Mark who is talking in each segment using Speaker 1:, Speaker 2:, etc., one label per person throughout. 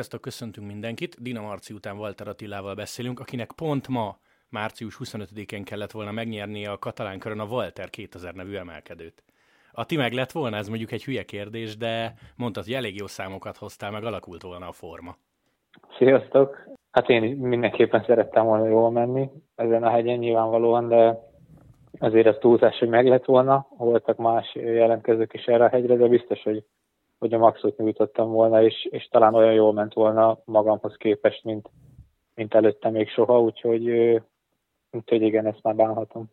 Speaker 1: Sziasztok, köszöntünk mindenkit. Dina Marci után Walter Attilával beszélünk, akinek pont ma, március 25-én kellett volna megnyernie a katalán körön a Walter 2000 nevű emelkedőt. A ti meg lett volna, ez mondjuk egy hülye kérdés, de mondtad, hogy elég jó számokat hoztál, meg alakult volna a forma.
Speaker 2: Sziasztok! Hát én mindenképpen szerettem volna jól menni ezen a hegyen nyilvánvalóan, de azért az túlzás, hogy meg lett volna. Voltak más jelentkezők is erre a hegyre, de biztos, hogy hogy a maxot nyújtottam volna, és, és talán olyan jól ment volna magamhoz képest, mint, mint előtte még soha, úgyhogy, úgyhogy igen, ezt már bánhatom.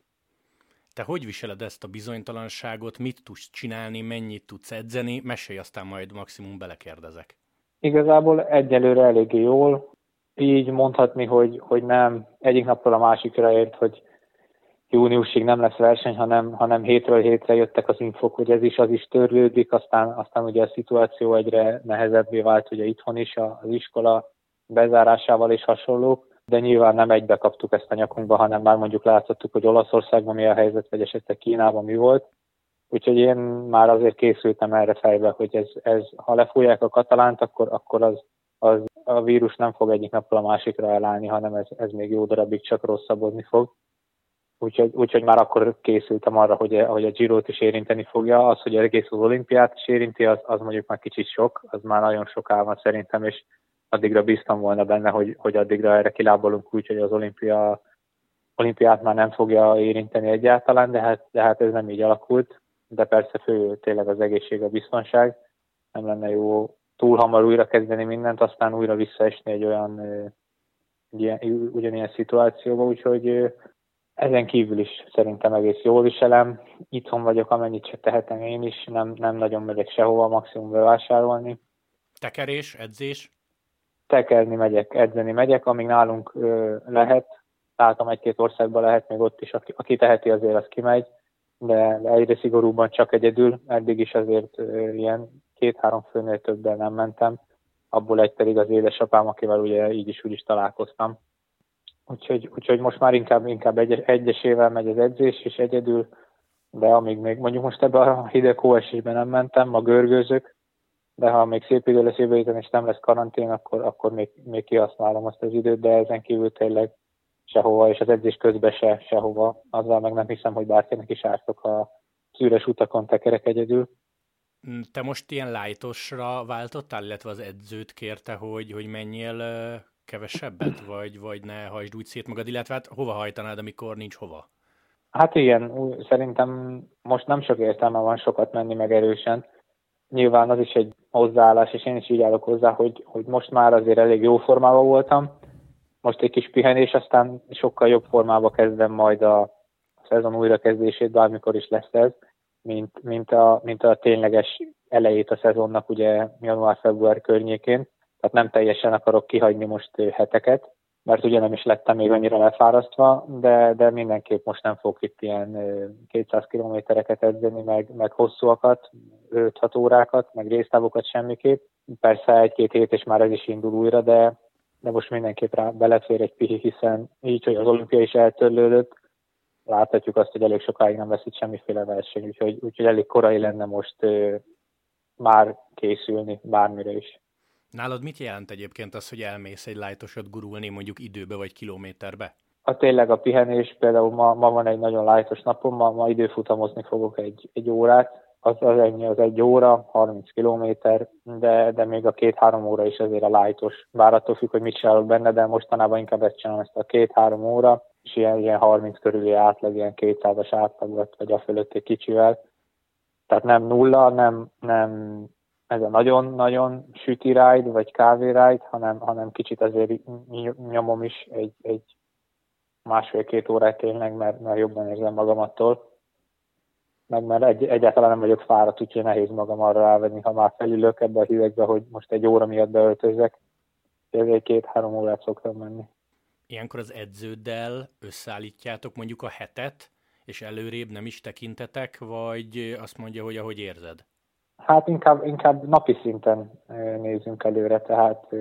Speaker 1: Te hogy viseled ezt a bizonytalanságot, mit tudsz csinálni, mennyit tudsz edzeni, mesélj aztán majd maximum belekérdezek.
Speaker 2: Igazából egyelőre eléggé jól, így mondhatni, hogy, hogy nem egyik napról a másikra ért, hogy júniusig nem lesz verseny, hanem, hanem hétről hétre jöttek az infok, hogy ez is, az is törlődik, aztán, aztán ugye a szituáció egyre nehezebbé vált ugye itthon is az iskola bezárásával és hasonlók, de nyilván nem egybe kaptuk ezt a nyakunkba, hanem már mondjuk láthattuk, hogy Olaszországban mi a helyzet, vagy esetleg Kínában mi volt. Úgyhogy én már azért készültem erre fejbe, hogy ez, ez ha lefújják a katalánt, akkor, akkor az, az a vírus nem fog egyik napról a másikra elállni, hanem ez, ez még jó darabig csak rosszabbodni fog. Úgyhogy, úgyhogy már akkor készültem arra, hogy, hogy a Girot is érinteni fogja. Az, hogy egész az olimpiát is érinti, az, az mondjuk már kicsit sok, az már nagyon sok álma szerintem, és addigra bíztam volna benne, hogy, hogy addigra erre kilábolunk úgy, hogy az olimpia, olimpiát már nem fogja érinteni egyáltalán, de hát, de hát ez nem így alakult. De persze fő tényleg az egészség, a biztonság. Nem lenne jó túl hamar újra kezdeni mindent, aztán újra visszaesni egy olyan ilyen, ugyanilyen szituációba, úgyhogy ezen kívül is szerintem egész jól viselem. Itthon vagyok, amennyit csak tehetem én is, nem, nem nagyon megyek sehova, maximum bevásárolni.
Speaker 1: Tekerés, edzés?
Speaker 2: Tekerni megyek, edzeni megyek, amíg nálunk ö, lehet. Látom, egy-két országban lehet, még ott is, aki, aki teheti azért, az kimegy, de, egyre szigorúban csak egyedül. Eddig is azért ö, ilyen két-három főnél többen nem mentem. Abból egy pedig az édesapám, akivel ugye így is úgy is találkoztam Úgyhogy, úgyhogy most már inkább, inkább egy, egyesével megy az edzés, és egyedül, de amíg még mondjuk most ebben a hideg hóesésben nem mentem, a görgőzök, de ha még szép idő lesz jövő és nem lesz karantén, akkor, akkor még, még kihasználom azt az időt, de ezen kívül tényleg sehova, és az edzés közben se, sehova. Azzal meg nem hiszem, hogy bárkinek is ártok, a szűres utakon tekerek egyedül.
Speaker 1: Te most ilyen lájtosra váltottál, illetve az edzőt kérte, hogy, hogy menjél kevesebbet, vagy, vagy ne hajtsd úgy szét magad, illetve hát hova hajtanád, amikor nincs hova?
Speaker 2: Hát igen, szerintem most nem sok értelme van sokat menni meg erősen. Nyilván az is egy hozzáállás, és én is így állok hozzá, hogy, hogy most már azért elég jó formában voltam. Most egy kis pihenés, aztán sokkal jobb formába kezdem majd a szezon újrakezdését, bármikor is lesz ez, mint, mint, a, mint a tényleges elejét a szezonnak, ugye január-február környékén tehát nem teljesen akarok kihagyni most heteket, mert ugye nem is lettem még annyira lefárasztva, de, de mindenképp most nem fogok itt ilyen 200 kilométereket edzeni, meg, meg hosszúakat, 5-6 órákat, meg résztávokat semmiképp. Persze egy-két hét és már ez is indul újra, de, de most mindenképp rá belefér egy pihi, hiszen így, hogy az olimpia is eltörlődött, láthatjuk azt, hogy elég sokáig nem lesz itt semmiféle verseny, úgyhogy, úgyhogy elég korai lenne most ö, már készülni bármire is.
Speaker 1: Nálad mit jelent egyébként az, hogy elmész egy lájtosat gurulni mondjuk időbe vagy kilométerbe?
Speaker 2: A tényleg a pihenés, például ma, ma van egy nagyon lájtos napom, ma, ma időfutamozni fogok egy, egy órát, az, az ennyi, az egy óra, 30 kilométer, de, de még a két-három óra is azért a lájtos. Bár attól függ, hogy mit csinálok benne, de mostanában inkább ezt csinálom, ezt a két-három óra, és ilyen, ilyen 30 körüli átlag, ilyen 200-as átlag, vagy a fölött egy kicsivel. Tehát nem nulla, nem, nem ez a nagyon-nagyon süti ride, vagy kávé ride, hanem, hanem kicsit azért nyomom is egy, egy másfél-két órát tényleg, mert, mert jobban érzem magam attól. Meg mert egy, egyáltalán nem vagyok fáradt, úgyhogy nehéz magam arra rávenni, ha már felülök ebbe a hidegbe, hogy most egy óra miatt beöltözek. Ezért két-három órát szoktam menni.
Speaker 1: Ilyenkor az edződdel összeállítjátok mondjuk a hetet, és előrébb nem is tekintetek, vagy azt mondja, hogy ahogy érzed?
Speaker 2: Hát inkább, inkább napi szinten nézünk előre, tehát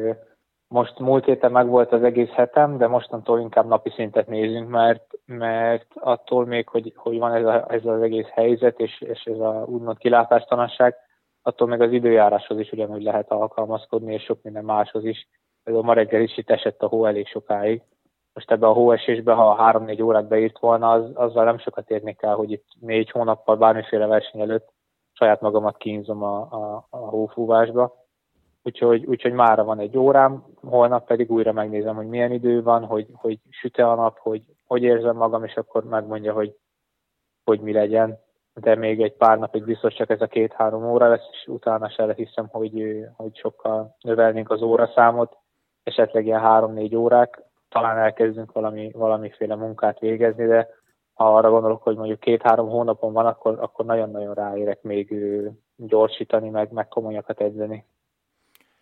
Speaker 2: most múlt héten meg volt az egész hetem, de mostantól inkább napi szintet nézünk, mert, mert attól még, hogy, hogy van ez, a, ez az egész helyzet, és, és ez a úgymond kilátástalanság, attól meg az időjáráshoz is ugyanúgy lehet alkalmazkodni, és sok minden máshoz is. Például ma reggel is itt esett a hó elég sokáig. Most ebbe a hóesésbe, ha három-négy órát beírt volna, az, azzal nem sokat érnék el, hogy itt négy hónappal bármiféle verseny előtt saját magamat kínzom a, a, a hófúvásba. Úgyhogy, úgyhogy mára van egy órám, holnap pedig újra megnézem, hogy milyen idő van, hogy, hogy süte a nap, hogy, hogy érzem magam, és akkor megmondja, hogy, hogy mi legyen. De még egy pár napig biztos csak ez a két-három óra lesz, és utána se hiszem, hogy, hogy sokkal növelnénk az óraszámot, esetleg ilyen három-négy órák, talán elkezdünk valami, valamiféle munkát végezni, de ha arra gondolok, hogy mondjuk két-három hónapon van, akkor, akkor nagyon-nagyon ráérek még gyorsítani, meg, meg komolyakat edzeni.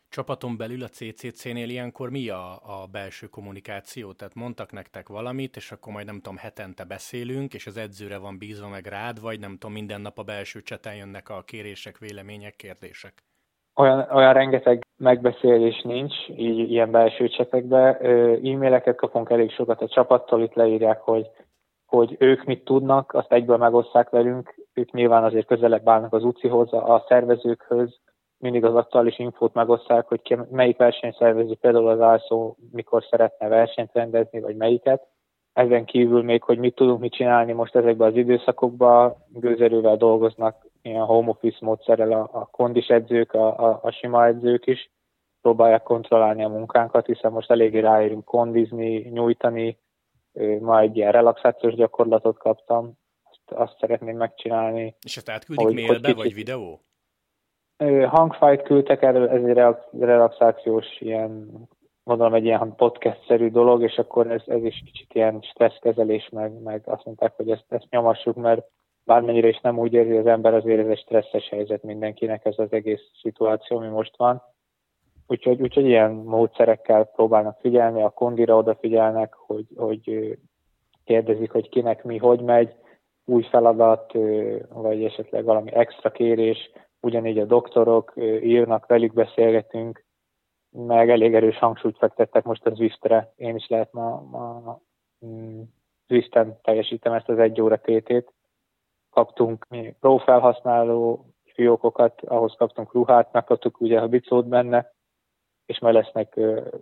Speaker 1: Csapaton belül a CCC-nél ilyenkor mi a, a belső kommunikáció? Tehát mondtak nektek valamit, és akkor majd nem tudom, hetente beszélünk, és az edzőre van bízva meg rád, vagy nem tudom, minden nap a belső cseten jönnek a kérések, vélemények, kérdések?
Speaker 2: Olyan, olyan rengeteg megbeszélés nincs, így ilyen belső csetekbe. E-maileket kapunk elég sokat a csapattól, itt leírják, hogy hogy ők mit tudnak, azt egyből megosztják velünk, ők nyilván azért közelebb állnak az UCI-hoz, a szervezőkhöz, mindig az aktuális infót megosztják, hogy ki, melyik versenyszervező, például az ASZO mikor szeretne versenyt rendezni, vagy melyiket. Ezen kívül még, hogy mit tudunk mit csinálni most ezekben az időszakokban, gőzerővel dolgoznak ilyen home office módszerrel a, a kondis edzők, a, a, a sima edzők is, próbálják kontrollálni a munkánkat, hiszen most eléggé ráérünk kondizni, nyújtani, ma egy ilyen relaxációs gyakorlatot kaptam, azt, azt szeretném megcsinálni.
Speaker 1: És ezt átküldik hogy, mailbe, hogy vagy videó?
Speaker 2: Hangfájt küldtek, ez egy relaxációs ilyen, gondolom egy ilyen podcast-szerű dolog, és akkor ez, ez is kicsit ilyen stresszkezelés, meg, meg azt mondták, hogy ezt, ezt nyomassuk, mert bármennyire is nem úgy érzi az ember, azért ez egy stresszes helyzet mindenkinek ez az egész szituáció, ami most van. Úgyhogy, úgyhogy ilyen módszerekkel próbálnak figyelni, a kondira odafigyelnek, hogy, hogy kérdezik, hogy kinek mi, hogy megy, új feladat, vagy esetleg valami extra kérés, ugyanígy a doktorok írnak, velük beszélgetünk, meg elég erős hangsúlyt fektettek most az Zwiftre. Én is lehet ma, ma mm, Zwiften teljesítem ezt az egy óra tétét. Kaptunk mi pro felhasználó fiókokat, ahhoz kaptunk ruhát, megkaptuk ugye a bicót benne, és majd lesznek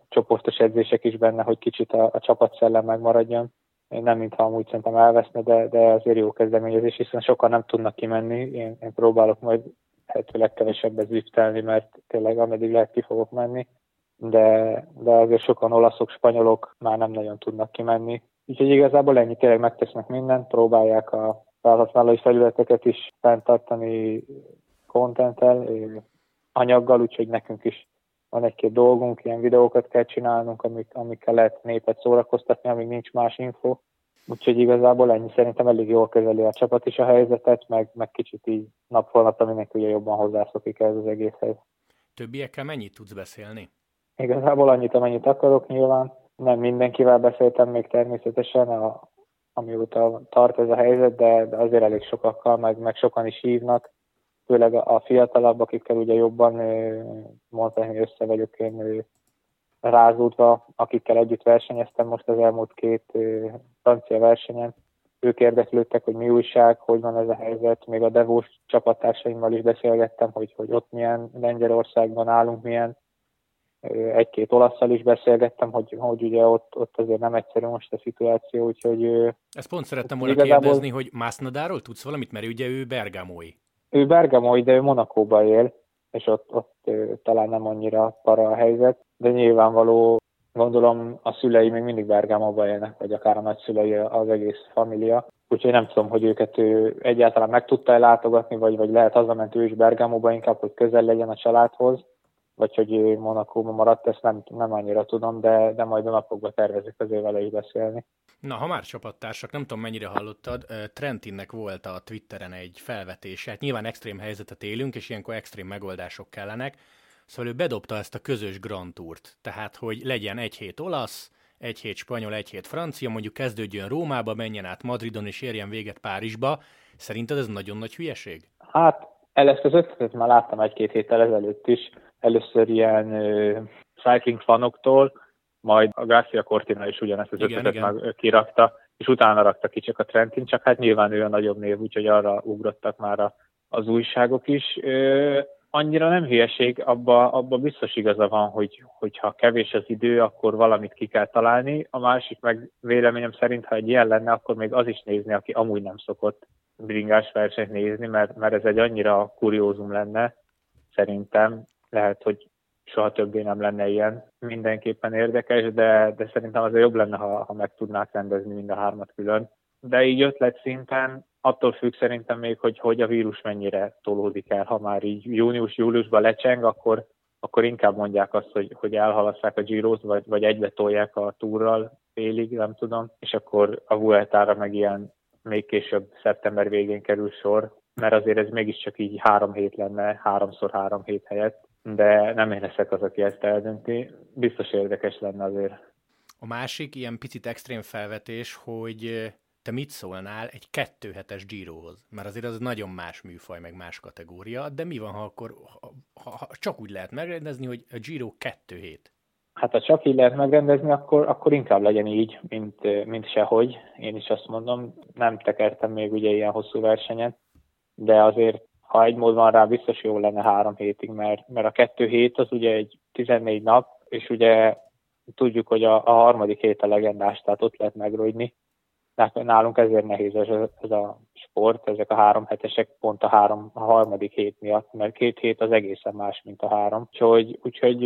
Speaker 2: csoportos edzések is benne, hogy kicsit a, a csapatszellem megmaradjon. Nem mintha amúgy szerintem elveszne, de, de azért jó kezdeményezés, hiszen sokan nem tudnak kimenni. Én, én próbálok majd lehető legkevesebbet ziftelni, mert tényleg ameddig lehet ki fogok menni. De, de azért sokan olaszok, spanyolok már nem nagyon tudnak kimenni. Úgyhogy igazából ennyi tényleg megtesznek mindent, próbálják a felhasználói felületeket is fenntartani kontenttel, anyaggal, úgyhogy nekünk is van egy-két dolgunk, ilyen videókat kell csinálnunk, amik, amikkel lehet népet szórakoztatni, amíg nincs más info. Úgyhogy igazából ennyi szerintem elég jól kezeli a csapat is a helyzetet, meg, meg kicsit így napról napra mindenki ugye jobban hozzászokik ez az egészhez.
Speaker 1: Többiekkel mennyit tudsz beszélni?
Speaker 2: Igazából annyit, amennyit akarok nyilván. Nem mindenkivel beszéltem még természetesen, a, amióta tart ez a helyzet, de, de azért elég sokakkal, meg, meg sokan is hívnak főleg a fiatalabb, akikkel ugye jobban mondhatni össze vagyok én rázódva, akikkel együtt versenyeztem most az elmúlt két francia versenyen. Ők érdeklődtek, hogy mi újság, hogy van ez a helyzet. Még a devós csapattársaimmal is beszélgettem, hogy, hogy ott milyen Lengyelországban állunk, milyen. Egy-két olaszszal is beszélgettem, hogy, hogy ugye ott, ott azért nem egyszerű most a szituáció, úgyhogy...
Speaker 1: Ezt pont szerettem volna igazából... kérdezni, hogy Másznadáról tudsz valamit, mert ugye ő bergamói.
Speaker 2: Ő Bergamo, de ő Monakóba él, és ott, ott talán nem annyira para a helyzet, de nyilvánvaló, gondolom a szülei még mindig Bergamóba élnek, vagy akár a nagyszülei az egész família. Úgyhogy nem tudom, hogy őket ő egyáltalán meg tudta látogatni, vagy, vagy lehet hazament ő is Bergamóba inkább, hogy közel legyen a családhoz vagy hogy Monakóban maradt, ezt nem, nem annyira tudom, de, de majd a napokban tervezik azért vele is beszélni.
Speaker 1: Na, ha már csapattársak, nem tudom mennyire hallottad, Trentinnek volt a Twitteren egy felvetése, hát nyilván extrém helyzetet élünk, és ilyenkor extrém megoldások kellenek, szóval ő bedobta ezt a közös Grand Tourt, tehát hogy legyen egy hét olasz, egy hét spanyol, egy hét francia, mondjuk kezdődjön Rómába, menjen át Madridon és érjen véget Párizsba. Szerinted ez nagyon nagy hülyeség?
Speaker 2: Hát, ezt az ötletet már láttam egy-két héttel ezelőtt is, először ilyen uh, cycling fanoktól, majd a Garcia Cortina is ugyanezt az igen, ötletet igen. meg kirakta, és utána rakta ki csak a Trentin, csak hát nyilván ő a nagyobb név, úgyhogy arra ugrottak már a, az újságok is. Uh, annyira nem hülyeség, abba, abba biztos igaza van, hogy, hogyha kevés az idő, akkor valamit ki kell találni. A másik meg véleményem szerint, ha egy ilyen lenne, akkor még az is nézni, aki amúgy nem szokott bringás versenyt nézni, mert, mert ez egy annyira kuriózum lenne, szerintem. Lehet, hogy soha többé nem lenne ilyen. Mindenképpen érdekes, de, de szerintem azért jobb lenne, ha, ha meg tudnák rendezni mind a hármat külön. De így ötlet szinten attól függ szerintem még, hogy, hogy a vírus mennyire tolódik el. Ha már így június-júliusban lecseng, akkor, akkor inkább mondják azt, hogy, hogy elhalasszák a giro vagy, vagy egybe tolják a túrral félig, nem tudom, és akkor a Vueltára meg ilyen még később szeptember végén kerül sor, mert azért ez mégiscsak így három hét lenne, háromszor három hét helyett, de nem én leszek az, aki ezt eldönti. Biztos érdekes lenne azért.
Speaker 1: A másik ilyen picit extrém felvetés, hogy te mit szólnál egy kettő hetes Girohoz? Mert azért az nagyon más műfaj, meg más kategória, de mi van, ha akkor ha, ha, csak úgy lehet megrendezni, hogy a Giro kettő hét?
Speaker 2: Hát ha csak így lehet megrendezni, akkor, akkor inkább legyen így, mint, mint sehogy. Én is azt mondom, nem tekertem még ugye ilyen hosszú versenyen, de azért ha egy mód van rá, biztos jó lenne három hétig, mert, mert a kettő hét az ugye egy 14 nap, és ugye tudjuk, hogy a, a harmadik hét a legendás, tehát ott lehet megrojni. Nálunk ezért nehéz ez, ez a sport, ezek a három hetesek pont a, három, a harmadik hét miatt, mert két hét az egészen más, mint a három. Úgyhogy, úgyhogy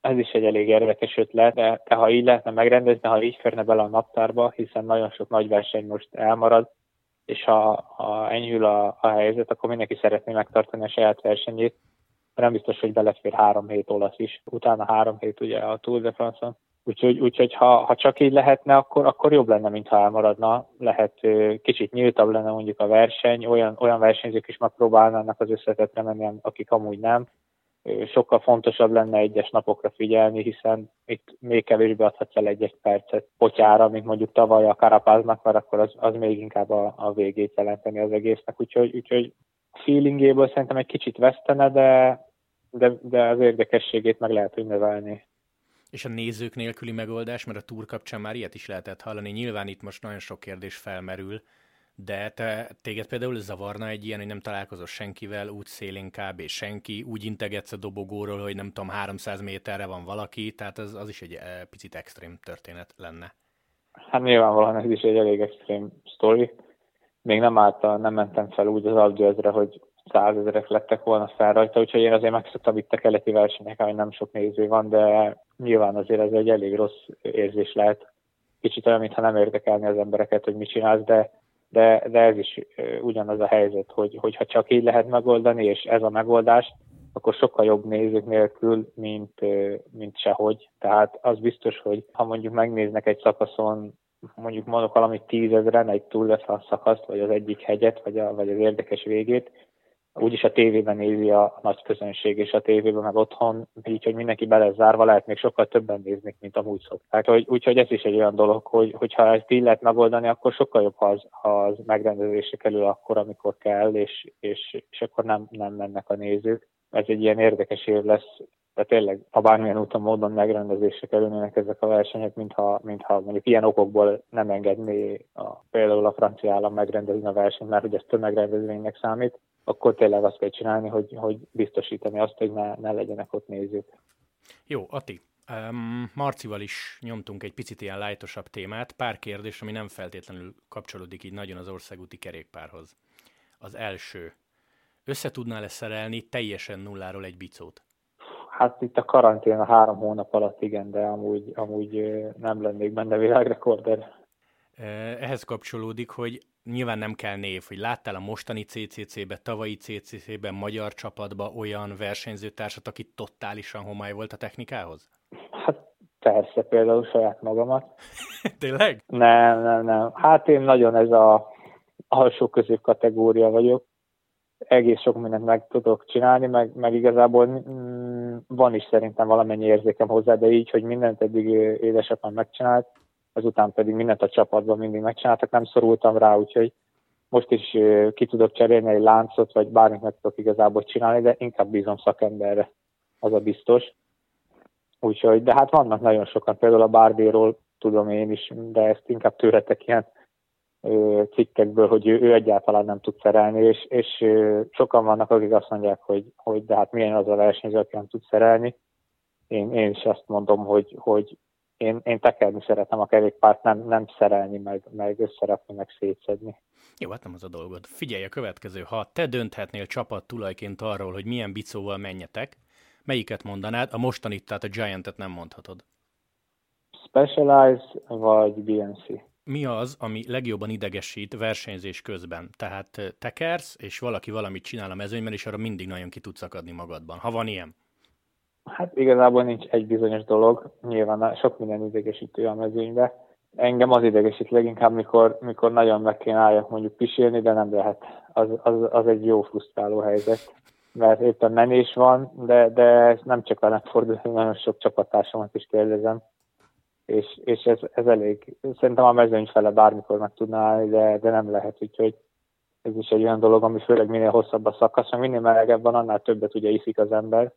Speaker 2: ez is egy elég érdekes ötlet, de, de ha így lehetne megrendezni, ha így férne bele a naptárba, hiszen nagyon sok nagy verseny most elmarad, és ha, ha enyhül a, a helyzet, akkor mindenki szeretné megtartani a saját versenyét, nem biztos, hogy belefér három hét olasz is, utána három hét ugye a Tour de France-on. Úgyhogy, úgyhogy ha, ha csak így lehetne, akkor, akkor jobb lenne, mintha elmaradna. Lehet kicsit nyíltabb lenne mondjuk a verseny, olyan, olyan versenyzők is megpróbálnának az összetetre menni, akik amúgy nem sokkal fontosabb lenne egyes napokra figyelni, hiszen itt még kevésbé adhatsz el egy-egy percet potyára, mint mondjuk tavaly a Karapáznak, mert akkor az, az még inkább a, a végét jelenteni az egésznek. Úgyhogy, úgyhogy feelingéből szerintem egy kicsit vesztene, de, de, de az érdekességét meg lehet, növelni.
Speaker 1: És a nézők nélküli megoldás, mert a túr kapcsán már ilyet is lehetett hallani. Nyilván itt most nagyon sok kérdés felmerül, de te, téged például zavarna egy ilyen, hogy nem találkozol senkivel, úgy szélén kb. senki, úgy integetsz a dobogóról, hogy nem tudom, 300 méterre van valaki, tehát az, az is egy e, picit extrém történet lenne.
Speaker 2: Hát nyilvánvalóan ez is egy elég extrém sztori. Még nem állta, nem mentem fel úgy az Algyőzre, hogy százezerek lettek volna fel rajta, úgyhogy én azért megszoktam itt a keleti versenyek, hogy nem sok néző van, de nyilván azért ez egy elég rossz érzés lehet. Kicsit olyan, mintha nem érdekelni az embereket, hogy mit csinálsz, de de, de ez is ugyanaz a helyzet, hogy, hogyha csak így lehet megoldani, és ez a megoldás, akkor sokkal jobb nézők nélkül, mint, mint sehogy. Tehát az biztos, hogy ha mondjuk megnéznek egy szakaszon, mondjuk mondok valamit tízezren, egy túl szakaszt, vagy az egyik hegyet, vagy, a, vagy az érdekes végét, úgyis a tévében nézi a nagy közönség, és a tévében meg otthon, így, hogy mindenki bele zárva, lehet még sokkal többen néznek, mint amúgy szokták. Úgy, úgyhogy ez is egy olyan dolog, hogy, hogyha ezt így lehet megoldani, akkor sokkal jobb, ha az, ha az megrendezésre kerül akkor, amikor kell, és, és, és akkor nem, nem mennek a nézők. Ez egy ilyen érdekes év lesz, de tényleg, ha bármilyen úton módon megrendezésre kerülnének ezek a versenyek, mintha, mintha mondjuk ilyen okokból nem engedné a, például a francia állam megrendezni a versenyt, mert hogy ez tömegrendezvénynek számít, akkor tényleg azt kell csinálni, hogy, hogy biztosítani azt, hogy ne, ne legyenek ott nézők.
Speaker 1: Jó, Ati, um, Marcival is nyomtunk egy picit ilyen lájtosabb témát, pár kérdés, ami nem feltétlenül kapcsolódik így nagyon az országúti kerékpárhoz. Az első, össze tudnál-e szerelni teljesen nulláról egy bicót?
Speaker 2: Hát itt a karantén a három hónap alatt igen, de amúgy, amúgy nem lennék benne világrekorder.
Speaker 1: Ehhez kapcsolódik, hogy nyilván nem kell név, hogy láttál a mostani CCC-be, tavalyi CCC-ben, magyar csapatba olyan versenyzőtársat, aki totálisan homály volt a technikához?
Speaker 2: Hát persze, például saját magamat.
Speaker 1: Tényleg?
Speaker 2: Nem, nem, nem. Hát én nagyon ez a alsó közép kategória vagyok. Egész sok mindent meg tudok csinálni, meg, meg igazából mm, van is szerintem valamennyi érzékem hozzá, de így, hogy mindent eddig édesapám megcsinált, azután pedig mindent a csapatban mindig megcsináltak, nem szorultam rá, úgyhogy most is ki tudok cserélni egy láncot, vagy bármit meg tudok igazából csinálni, de inkább bízom szakemberre, az a biztos. Úgyhogy, de hát vannak nagyon sokan, például a Barbie-ról tudom én is, de ezt inkább tőletek ilyen cikkekből, hogy ő, ő egyáltalán nem tud szerelni, és, és sokan vannak, akik azt mondják, hogy, hogy de hát milyen az a versenyző, aki nem tud szerelni. Én, én is azt mondom, hogy, hogy én, én tekerni szeretem a kerékpárt, nem, nem szerelni, meg, meg összerakni, meg szétszedni.
Speaker 1: Jó, hát nem az a dolgod. Figyelj a következő. Ha te dönthetnél csapat tulajként arról, hogy milyen bicóval menjetek, melyiket mondanád? A mostanit, tehát a Giant-et nem mondhatod.
Speaker 2: Specialize vagy BNC?
Speaker 1: Mi az, ami legjobban idegesít versenyzés közben? Tehát tekersz, és valaki valamit csinál a mezőnyben, és arra mindig nagyon ki tudsz akadni magadban. Ha van ilyen?
Speaker 2: Hát igazából nincs egy bizonyos dolog. Nyilván sok minden idegesítő a mezőnybe. Engem az idegesít leginkább, mikor, mikor nagyon meg kéne álljak mondjuk pisélni, de nem lehet. Az, az, az egy jó frusztráló helyzet mert éppen menés van, de, de ez nem csak velem fordul, nagyon sok csapattársamat is kérdezem, és, és ez, ez elég, szerintem a mezőny fele bármikor meg tudná állni, de, de nem lehet, úgyhogy ez is egy olyan dolog, ami főleg minél hosszabb a szakasz, mert minél melegebb van, annál többet ugye iszik az ember,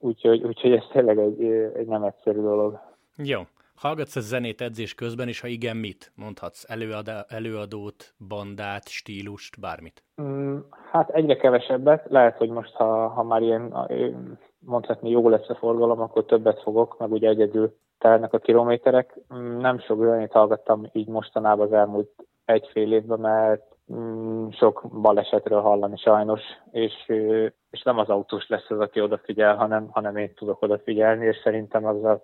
Speaker 2: úgyhogy, úgyhogy ez tényleg egy, egy nem egyszerű dolog.
Speaker 1: Jó. Hallgatsz a zenét edzés közben, és ha igen, mit mondhatsz? Előadá, előadót, bandát, stílust, bármit?
Speaker 2: Mm, hát egyre kevesebbet. Lehet, hogy most, ha, ha már ilyen mondhatni jó lesz a forgalom, akkor többet fogok, meg ugye egyedül telnek a kilométerek. Mm, nem sok zenét hallgattam így mostanában az elmúlt egy-fél évben, mert sok balesetről hallani sajnos, és, és nem az autós lesz az, aki odafigyel, hanem, hanem én tudok odafigyelni, és szerintem azzal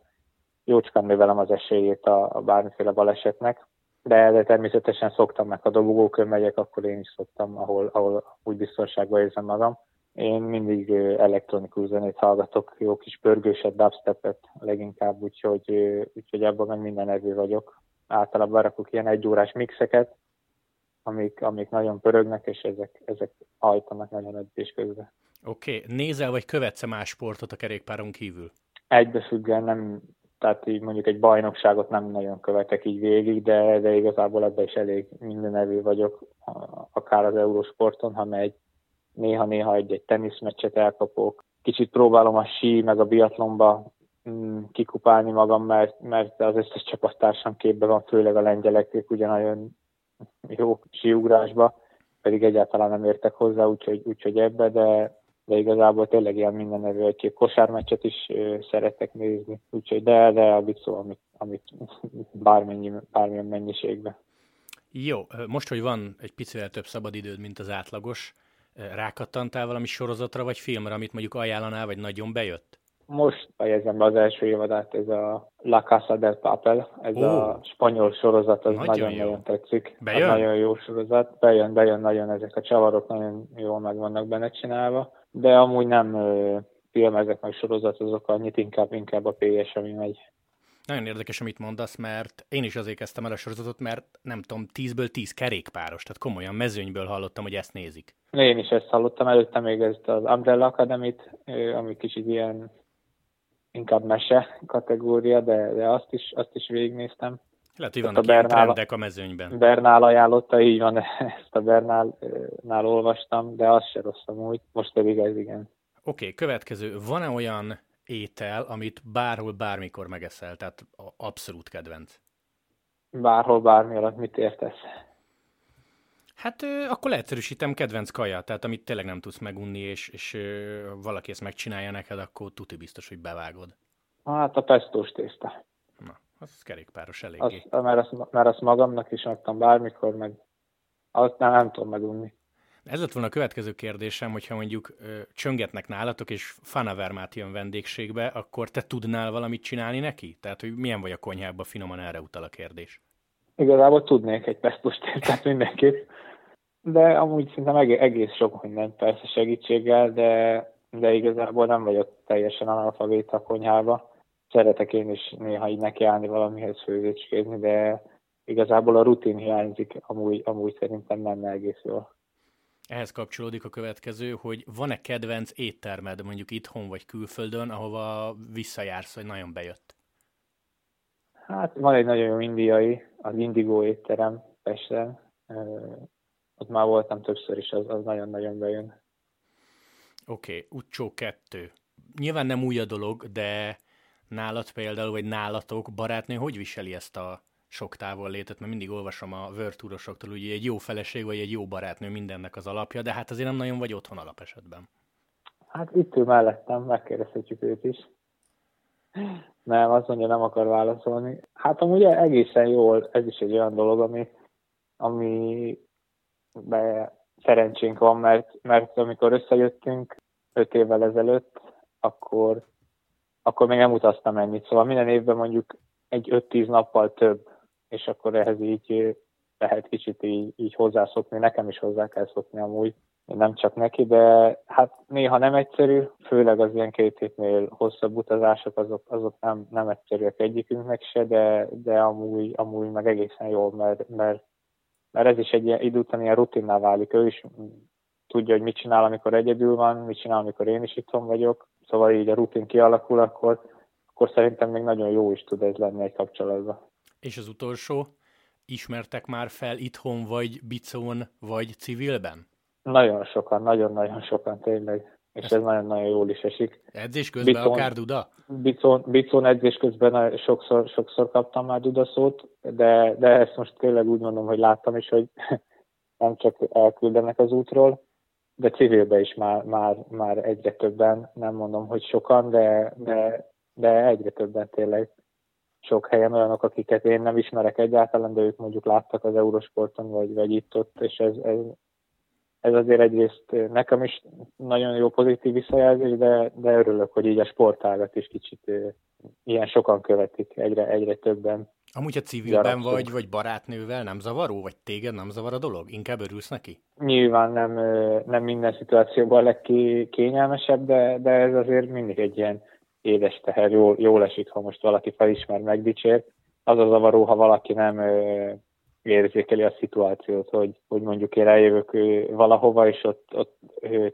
Speaker 2: jócskán növelem az esélyét a, a bármiféle balesetnek, de, de természetesen szoktam meg, ha dobogókön megyek, akkor én is szoktam, ahol, ahol úgy biztonságban érzem magam. Én mindig elektronikus zenét hallgatok, jó kis pörgőset, dubstepet leginkább, úgyhogy, úgyhogy abban meg minden erő vagyok. Általában rakok ilyen egyórás mixeket, amik, amik nagyon pörögnek, és ezek, ezek hajtanak nagyon edzés közben.
Speaker 1: Oké, okay. nézel vagy követsz más sportot a kerékpáron kívül?
Speaker 2: Egybefüggően nem tehát így mondjuk egy bajnokságot nem nagyon követek így végig, de, de igazából ebben is elég nevű vagyok, akár az Eurosporton, ha megy, néha-néha egy-egy teniszmeccset elkapok. Kicsit próbálom a sí meg a biatlonba mm, kikupálni magam, mert, mert az összes csapattársam képben van, főleg a lengyelek, ők ugye nagyon jó síugrásba, pedig egyáltalán nem értek hozzá, úgyhogy, úgyhogy ebbe, de, de igazából tényleg ilyen minden nevű egy kosármeccset is szeretek nézni, úgyhogy de, de a bicó, amit, amit bármennyi, bármilyen mennyiségben.
Speaker 1: Jó, most, hogy van egy picivel több szabadidőd, mint az átlagos, rákattantál valami sorozatra vagy filmre, amit mondjuk ajánlanál, vagy nagyon bejött?
Speaker 2: Most fejezem be az első évadát, ez a La Casa del Papel, ez oh. a spanyol sorozat, az nagyon-nagyon tetszik.
Speaker 1: Bejön?
Speaker 2: nagyon jó sorozat, bejön, bejön nagyon, ezek a csavarok nagyon jól meg vannak benne csinálva de amúgy nem filmezek meg sorozatozok annyit, inkább, inkább a PS, ami megy.
Speaker 1: Nagyon érdekes, amit mondasz, mert én is azért kezdtem el a sorozatot, mert nem tudom, tízből tíz kerékpáros, tehát komolyan mezőnyből hallottam, hogy ezt nézik.
Speaker 2: Én is ezt hallottam, előtte még ezt az Umbrella academy ami kicsit ilyen inkább mese kategória, de, de azt is, azt is végignéztem.
Speaker 1: Lehet, hogy vannak a Bernál, trendek a mezőnyben.
Speaker 2: Bernál ajánlotta, így van, ezt a Bernálnál olvastam, de az se rossz amúgy, most pedig ez igen. Oké,
Speaker 1: okay, következő. Van-e olyan étel, amit bárhol, bármikor megeszel, tehát abszolút kedvenc?
Speaker 2: Bárhol, bármi alatt mit értesz?
Speaker 1: Hát akkor leegyszerűsítem kedvenc kaja, tehát amit tényleg nem tudsz megunni, és, és valaki ezt megcsinálja neked, akkor tuti biztos, hogy bevágod.
Speaker 2: Hát a pestós tészta.
Speaker 1: Az kerékpáros eléggé.
Speaker 2: Azt, mert, azt, mert azt magamnak is adtam bármikor, meg azt nem, nem tudom megunni.
Speaker 1: Ez lett volna a következő kérdésem, hogyha mondjuk ö, csöngetnek nálatok, és Fanavermát jön vendégségbe, akkor te tudnál valamit csinálni neki? Tehát, hogy milyen vagy a konyhában, finoman erre utal a kérdés.
Speaker 2: Igazából tudnék egy pesztos tehát mindenképp. De amúgy szerintem egész sok mindent persze segítséggel, de, de igazából nem vagyok teljesen analfabéta a konyhába szeretek én is néha így nekiállni valamihez főzécskézni, de igazából a rutin hiányzik, amúgy, amúgy szerintem menne egész jól.
Speaker 1: Ehhez kapcsolódik a következő, hogy van-e kedvenc éttermed mondjuk itthon vagy külföldön, ahova visszajársz, hogy nagyon bejött?
Speaker 2: Hát van egy nagyon jó indiai, az Indigo étterem Pesten. Ott már voltam többször is, az, az nagyon-nagyon bejön.
Speaker 1: Oké, okay, Ucsó 2. Nyilván nem új a dolog, de nálad például, vagy nálatok barátnő hogy viseli ezt a sok távol létet, mert mindig olvasom a vörtúrosoktól, hogy egy jó feleség vagy egy jó barátnő mindennek az alapja, de hát azért nem nagyon vagy otthon alapesetben.
Speaker 2: Hát itt ő mellettem, megkérdezhetjük őt is. Nem, azt mondja, nem akar válaszolni. Hát amúgy egészen jól, ez is egy olyan dolog, ami, ami be szerencsénk van, mert, mert amikor összejöttünk öt évvel ezelőtt, akkor, akkor még nem utaztam ennyit. Szóval minden évben mondjuk egy 5-10 nappal több, és akkor ehhez így lehet kicsit így, így hozzászokni, nekem is hozzá kell szokni amúgy, nem csak neki, de hát néha nem egyszerű, főleg az ilyen két hétnél hosszabb utazások, azok, azok nem, nem egyszerűek egyikünknek se, de, de amúgy, amúgy meg egészen jól, mert, mert, mert ez is egy ilyen idő után ilyen rutinná válik. Ő is tudja, hogy mit csinál, amikor egyedül van, mit csinál, amikor én is itthon vagyok, szóval így a rutin kialakul, akkor, akkor szerintem még nagyon jó is tud ez lenni egy kapcsolatban.
Speaker 1: És az utolsó, ismertek már fel itthon, vagy bicón, vagy civilben?
Speaker 2: Nagyon sokan, nagyon-nagyon sokan tényleg. És ez nagyon-nagyon jól is esik.
Speaker 1: Edzés közben Bicon, akár Duda?
Speaker 2: Bicon, Bicon edzés közben sokszor, sokszor kaptam már Duda szót, de, de ezt most tényleg úgy mondom, hogy láttam is, hogy nem csak elküldenek az útról, de civilbe is már, már, már egyre többen, nem mondom, hogy sokan, de, de, de egyre többen tényleg sok helyen olyanok, akiket én nem ismerek egyáltalán, de ők mondjuk láttak az Eurosporton, vagy, vagy itt-ott, és ez, ez, ez azért egyrészt nekem is nagyon jó pozitív visszajelzés, de, de örülök, hogy így a sportágat is kicsit ilyen sokan követik, egyre, egyre többen.
Speaker 1: Amúgy, ha civilben vagy, vagy barátnővel nem zavaró, vagy téged nem zavar a dolog? Inkább örülsz neki?
Speaker 2: Nyilván nem, nem minden szituációban a legkényelmesebb, de, de ez azért mindig egy ilyen édes teher, jól, jól esik, ha most valaki felismer, megdicsér. Az a zavaró, ha valaki nem érzékeli a szituációt, hogy, hogy mondjuk én eljövök valahova, és ott, ott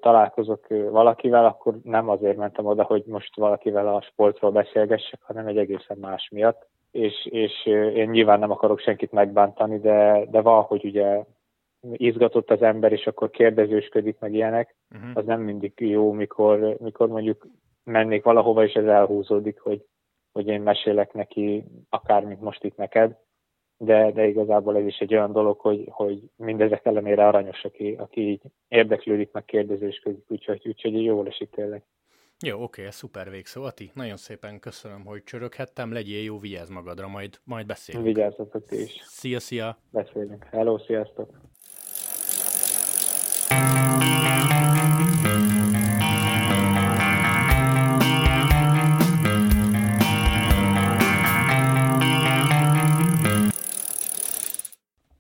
Speaker 2: találkozok valakivel, akkor nem azért mentem oda, hogy most valakivel a sportról beszélgessek, hanem egy egészen más miatt. És, és én nyilván nem akarok senkit megbántani, de, de valahogy ugye izgatott az ember, és akkor kérdezősködik meg ilyenek, uh-huh. az nem mindig jó, mikor, mikor mondjuk mennék valahova, és ez elhúzódik, hogy, hogy én mesélek neki, akármint most itt neked, de, de igazából ez is egy olyan dolog, hogy, hogy mindezek ellenére aranyos, aki, aki így érdeklődik, meg kérdezősködik, úgyhogy, úgyhogy jól esik tényleg.
Speaker 1: Jó, oké, ez szuper végszó. Ati, nagyon szépen köszönöm, hogy csöröghettem, legyél jó, vigyázz magadra, majd, majd beszélünk.
Speaker 2: Vigyázzatok ti is.
Speaker 1: Szia, szia!
Speaker 2: Beszélünk. Hello, sziasztok!